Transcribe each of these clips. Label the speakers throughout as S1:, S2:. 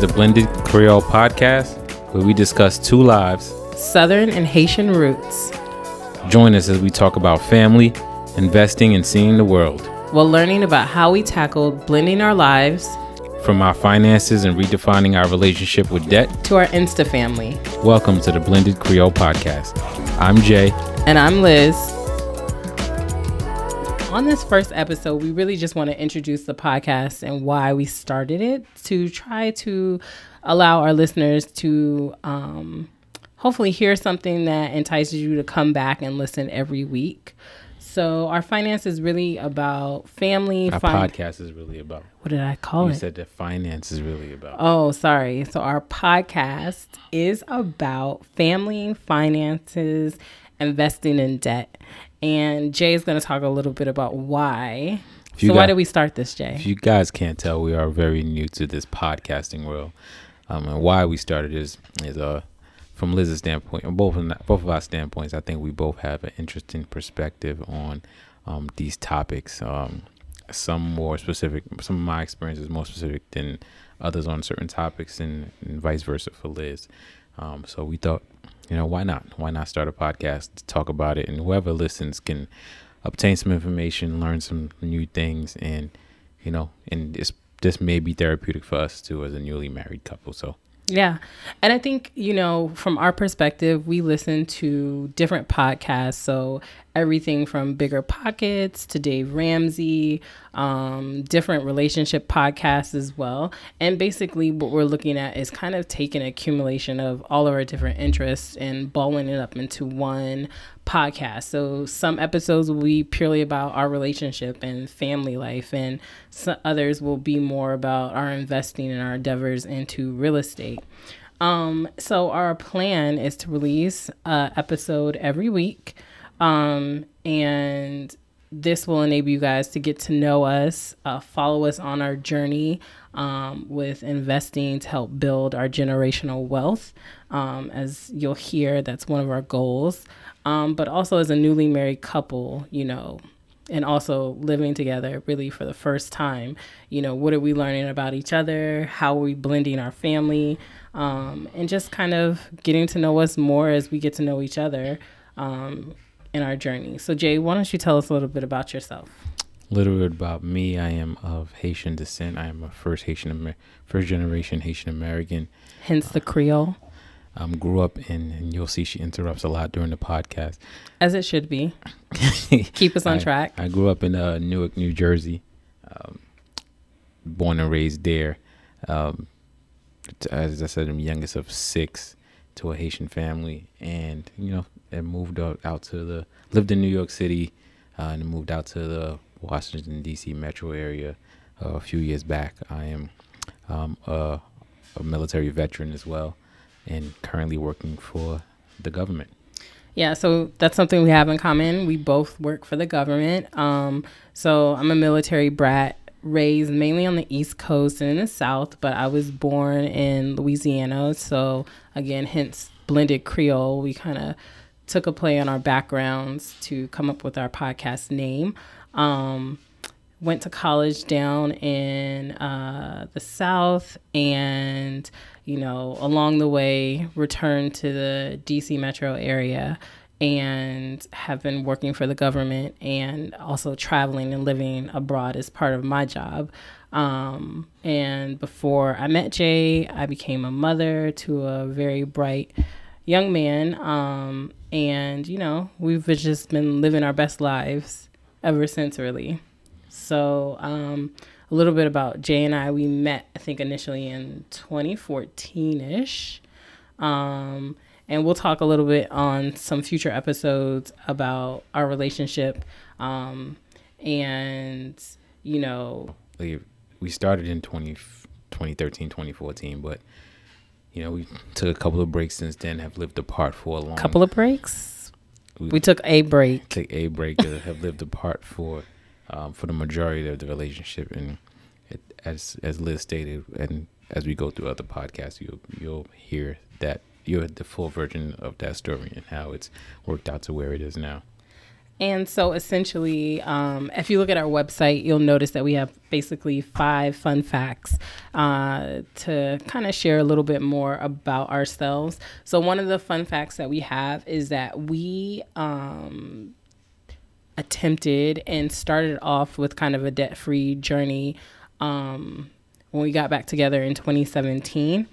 S1: the Blended Creole podcast, where we discuss two lives,
S2: Southern and Haitian roots,
S1: Join us as we talk about family, investing, and seeing the world.
S2: while learning about how we tackled blending our lives
S1: From our finances and redefining our relationship with debt,
S2: to our Insta family.
S1: welcome to the Blended Creole podcast. I'm Jay.
S2: And I'm Liz. On this first episode, we really just want to introduce the podcast and why we started it to try to allow our listeners to um, hopefully hear something that entices you to come back and listen every week. So, our finance is really about family.
S1: Our
S2: fin-
S1: podcast is really about.
S2: what did I call
S1: You
S2: it?
S1: You said that finance is really about.
S2: Oh, sorry. So our podcast is about family, finances, investing in debt. And Jay is going to talk a little bit about why. So why did we start this, Jay?
S1: If you guys can't tell, we are very new to this podcasting world. Um, and why we started is is uh from Liz's standpoint, both of both of our standpoints. I think we both have an interesting perspective on um, these topics. Um, some more specific. Some of my experience is more specific than others on certain topics, and, and vice versa for Liz. Um, so we thought, you know, why not? Why not start a podcast to talk about it, and whoever listens can obtain some information, learn some new things, and you know, and this this may be therapeutic for us too as a newly married couple. So
S2: Yeah. And I think, you know, from our perspective, we listen to different podcasts. So everything from Bigger Pockets to Dave Ramsey, um, different relationship podcasts as well. And basically, what we're looking at is kind of taking accumulation of all of our different interests and balling it up into one podcast. So some episodes will be purely about our relationship and family life, and others will be more about our investing and our endeavors into real estate. Um, so our plan is to release a episode every week, um, and this will enable you guys to get to know us, uh, follow us on our journey um, with investing to help build our generational wealth. Um, as you'll hear, that's one of our goals. Um, but also as a newly married couple, you know, and also living together really for the first time. You know, what are we learning about each other? How are we blending our family? Um, and just kind of getting to know us more as we get to know each other um, in our journey. So, Jay, why don't you tell us a little bit about yourself?
S1: a little bit about me. I am of Haitian descent. I am a first Haitian, Amer- first generation Haitian American.
S2: Hence the Creole,
S1: Um, grew up in, and you'll see she interrupts a lot during the podcast.
S2: as it should be. Keep us on
S1: I-
S2: track.
S1: I grew up in uh, Newark, New Jersey. Um, born and raised there. Um, as I said, I'm youngest of six to a Haitian family, and you know, and moved out, to the lived in New York City, uh, and moved out to the Washington D.C. metro area uh, a few years back. I am um, a, a military veteran as well, and currently working for the government.
S2: Yeah, so that's something we have in common. We both work for the government. Um, so I'm a military brat, raised mainly on the East Coast and in the South, but I was born in Louisiana. So again, hence blended Creole. We kind of took a play on our backgrounds to come up with our podcast name. Um, went to college down in uh, the South and, you know, along the way returned to the DC metro area and have been working for the government and also traveling and living abroad as part of my job. Um, and before I met Jay, I became a mother to a very bright young man. Um, and, you know, we've just been living our best lives ever since, really. So, um, a little bit about Jay and I. We met, I think, initially in 2014 ish. Um, and we'll talk a little bit on some future episodes about our relationship. Um, and, you know,
S1: we started in 20, 2013 2014 but you know we took a couple of breaks since then have lived apart for a long
S2: couple of breaks.
S1: we,
S2: We took a break.
S1: take a break have lived apart for um, for the majority of the relationship and it, as as liz stated and as we go through other podcasts you'll you'll hear that you're the full version of that story and how it's worked out to where it is now
S2: And so essentially, um, if you look at our website, you'll notice that we have basically five fun facts uh, to kind of share a little bit more about ourselves. So, one of the fun facts that we have is that we um, attempted and started off with kind of a debt free journey um, when we got back together in 2017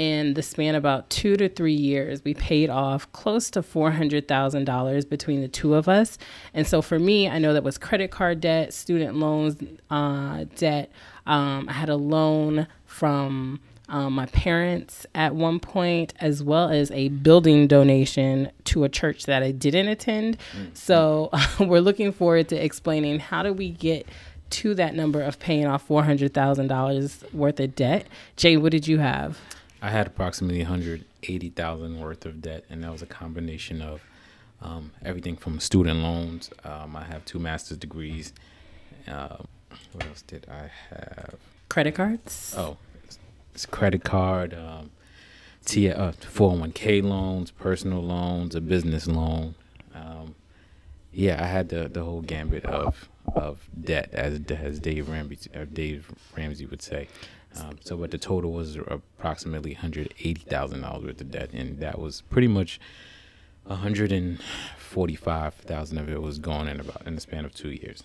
S2: in the span about two to three years, we paid off close to $400,000 between the two of us. And so for me, I know that was credit card debt, student loans uh, debt. Um, I had a loan from um, my parents at one point, as well as a building donation to a church that I didn't attend. Mm-hmm. So we're looking forward to explaining how do we get to that number of paying off $400,000 worth of debt. Jay, what did you have?
S1: I had approximately 180,000 worth of debt, and that was a combination of um, everything from student loans. Um, I have two master's degrees. Uh, what else did I have?
S2: Credit cards.
S1: Oh, it's credit card, um, T- uh, 401k loans, personal loans, a business loan. Um, yeah, I had the the whole gambit of of debt, as as Dave Ramsey, Dave Ramsey would say. Um, so, but the total was approximately hundred eighty thousand dollars worth of debt, and that was pretty much hundred and forty-five thousand of it was gone in about in the span of two years.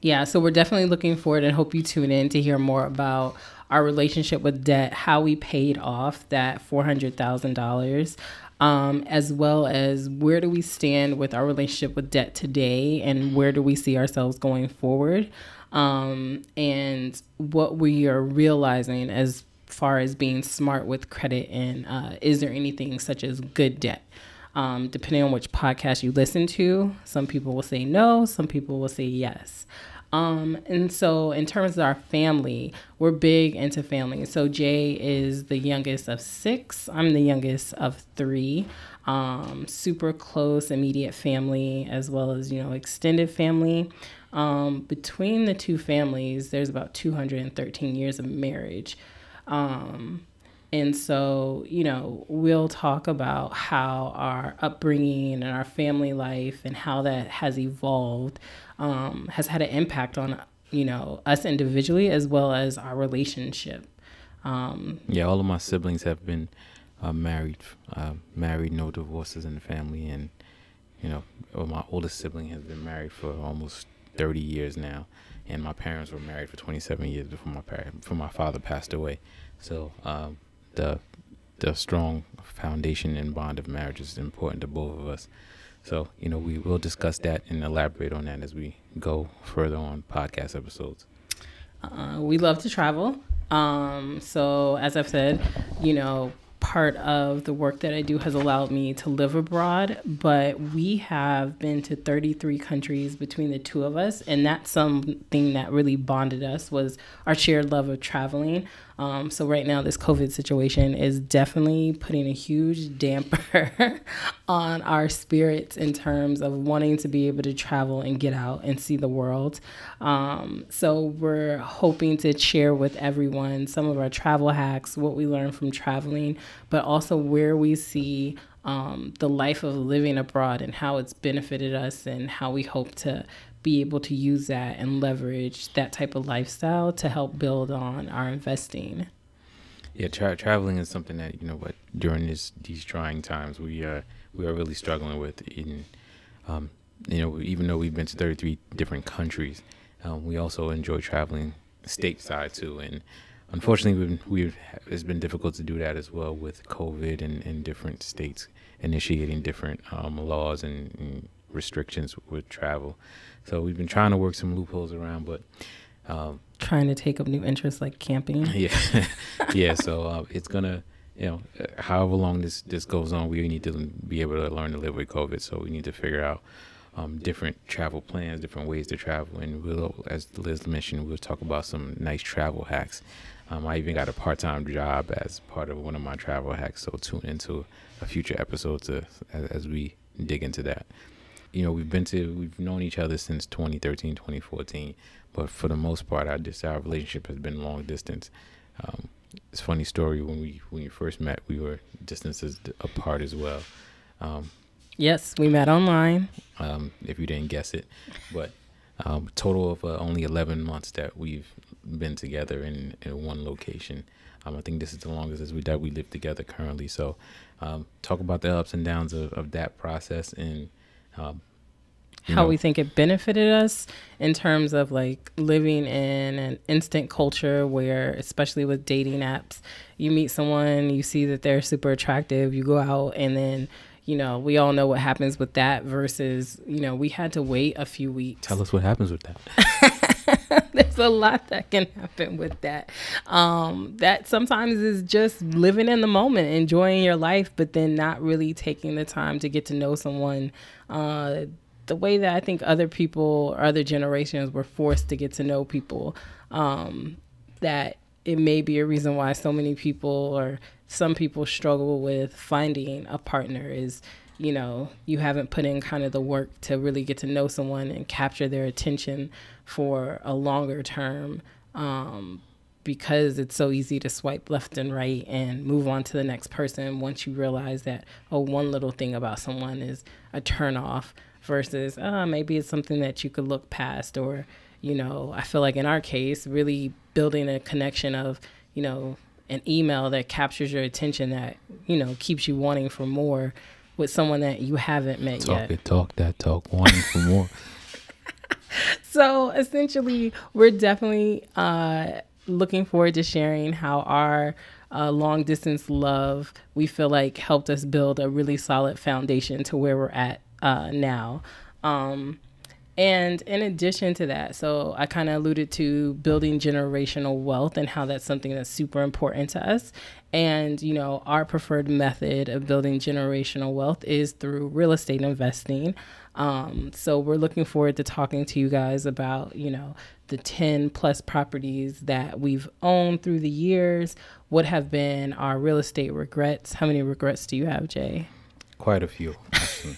S2: Yeah, so we're definitely looking forward and hope you tune in to hear more about our relationship with debt, how we paid off that four hundred thousand dollars. Um, as well as where do we stand with our relationship with debt today and where do we see ourselves going forward um, and what we are realizing as far as being smart with credit and uh, is there anything such as good debt? Um, depending on which podcast you listen to some people will say no some people will say yes um, and so in terms of our family we're big into family. So jay is the youngest of six. I'm the youngest of three. Um, super close immediate family as well as you know extended family. Um, between the two families, there's about 213 years of marriage. Um, and so, you know, we'll talk about how our upbringing and our family life and how that has evolved um, has had an impact on, you know, us individually as well as our relationship. Um,
S1: yeah, all of my siblings have been uh, married, uh, married, no divorces in the family. And, you know, my oldest sibling has been married for almost 30 years now, and my parents were married for 27 years before my parent, before my father passed away. So um, the the strong foundation and bond of marriage is important to both of us. So you know we will discuss that and elaborate on that as we go further on podcast episodes.
S2: Uh, we love to travel. Um, so as I've said, you know, part of the work that I do has allowed me to live abroad, but we have been to 33 countries between the two of us, and that's something that really bonded us was our shared love of traveling. Um, so right now, this COVID situation is definitely putting a huge damper on our spirits in terms of wanting to be able to travel and get out and see the world. Um, so we're hoping to share with everyone some of our travel hacks, what we learned from traveling, but also where we see um, the life of living abroad and how it's benefited us and how we hope to be able to use that and leverage that type of lifestyle to help build on our investing.
S1: Yeah, tra- traveling is something that you know what during this these trying times we are we are really struggling with. In um, you know, even though we've been to 33 different countries, um, we also enjoy traveling stateside too. And unfortunately, we've, we've it's been difficult to do that as well with COVID and, and different states initiating different um, laws and, and restrictions with travel. So we've been trying to work some loopholes around, but
S2: um, trying to take up new interests like camping.
S1: Yeah, yeah. So uh, it's gonna, you know, however long this this goes on, we need to be able to learn to live with COVID. So we need to figure out um, different travel plans, different ways to travel, and we'll, as Liz mentioned, we'll talk about some nice travel hacks. Um, I even got a part-time job as part of one of my travel hacks. So tune into a future episode to as, as we dig into that you know, we've been to, we've known each other since 2013, 2014, but for the most part, our just our relationship has been long distance. Um, it's a funny story when we when we first met, we were distances apart as well. Um,
S2: Yes, we met online.
S1: Um, if you didn't guess it, but um, total of uh, only 11 months that we've been together in, in one location. Um, I think this is the longest as we that we live together currently. So, um, talk about the ups and downs of, of that process and um,
S2: how know. we think it benefited us in terms of like living in an instant culture where, especially with dating apps, you meet someone, you see that they're super attractive, you go out, and then you know, we all know what happens with that versus, you know, we had to wait a few weeks.
S1: Tell us what happens with that.
S2: There's a lot that can happen with that. Um, that sometimes is just living in the moment, enjoying your life, but then not really taking the time to get to know someone. Uh, the way that I think other people or other generations were forced to get to know people. Um, that it may be a reason why so many people or some people struggle with finding a partner is you know you haven't put in kind of the work to really get to know someone and capture their attention for a longer term um, because it's so easy to swipe left and right and move on to the next person once you realize that oh one little thing about someone is a turn off versus uh, maybe it's something that you could look past or you know i feel like in our case really building a connection of you know an email that captures your attention that you know keeps you wanting for more with someone that you haven't met
S1: talk
S2: yet.
S1: Talk it, talk that talk, wanting for more.
S2: so essentially, we're definitely uh, looking forward to sharing how our uh, long distance love we feel like helped us build a really solid foundation to where we're at uh, now. Um, and in addition to that, so I kind of alluded to building generational wealth and how that's something that's super important to us. And, you know, our preferred method of building generational wealth is through real estate investing. Um, so we're looking forward to talking to you guys about, you know, the 10 plus properties that we've owned through the years. What have been our real estate regrets? How many regrets do you have, Jay?
S1: Quite a few.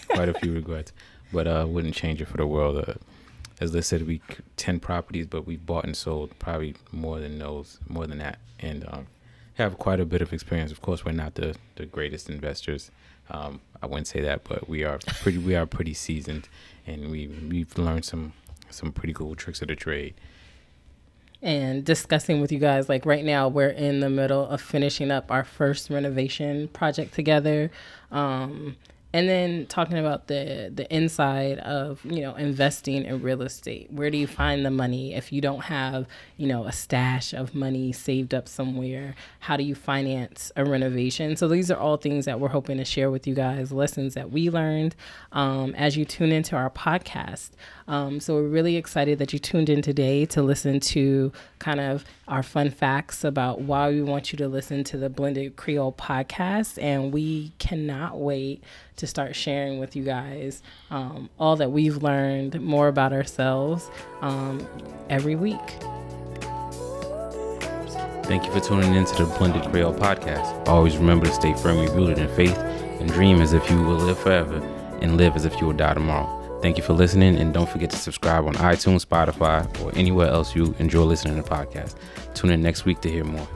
S1: quite a few regrets but uh, wouldn't change it for the world. Uh, as said, we ten properties, but we've bought and sold probably more than those, more than that, and um, have quite a bit of experience. Of course, we're not the the greatest investors. Um, I wouldn't say that, but we are pretty we are pretty seasoned, and we we've learned some some pretty cool tricks of the trade.
S2: And discussing with you guys, like right now, we're in the middle of finishing up our first renovation project together. Um, and then talking about the the inside of you know investing in real estate where do you find the money? If you don't have you know a stash of money saved up somewhere how do you finance a renovation? So these are all things that we're hoping to share with you guys lessons that we learned um, as you tune into our podcast. Um, so we're really excited that you tuned in today to listen to kind of our fun facts about why we want you to listen to the blended creole podcast. And we cannot wait to start sharing with you guys um, all that we've learned more about ourselves um, every week.
S1: Thank you for tuning in to the Blended Creole podcast. Always remember to stay firmly rooted in faith and dream as if you will live forever and live as if you will die tomorrow. Thank you for listening, and don't forget to subscribe on iTunes, Spotify, or anywhere else you enjoy listening to podcasts. Tune in next week to hear more.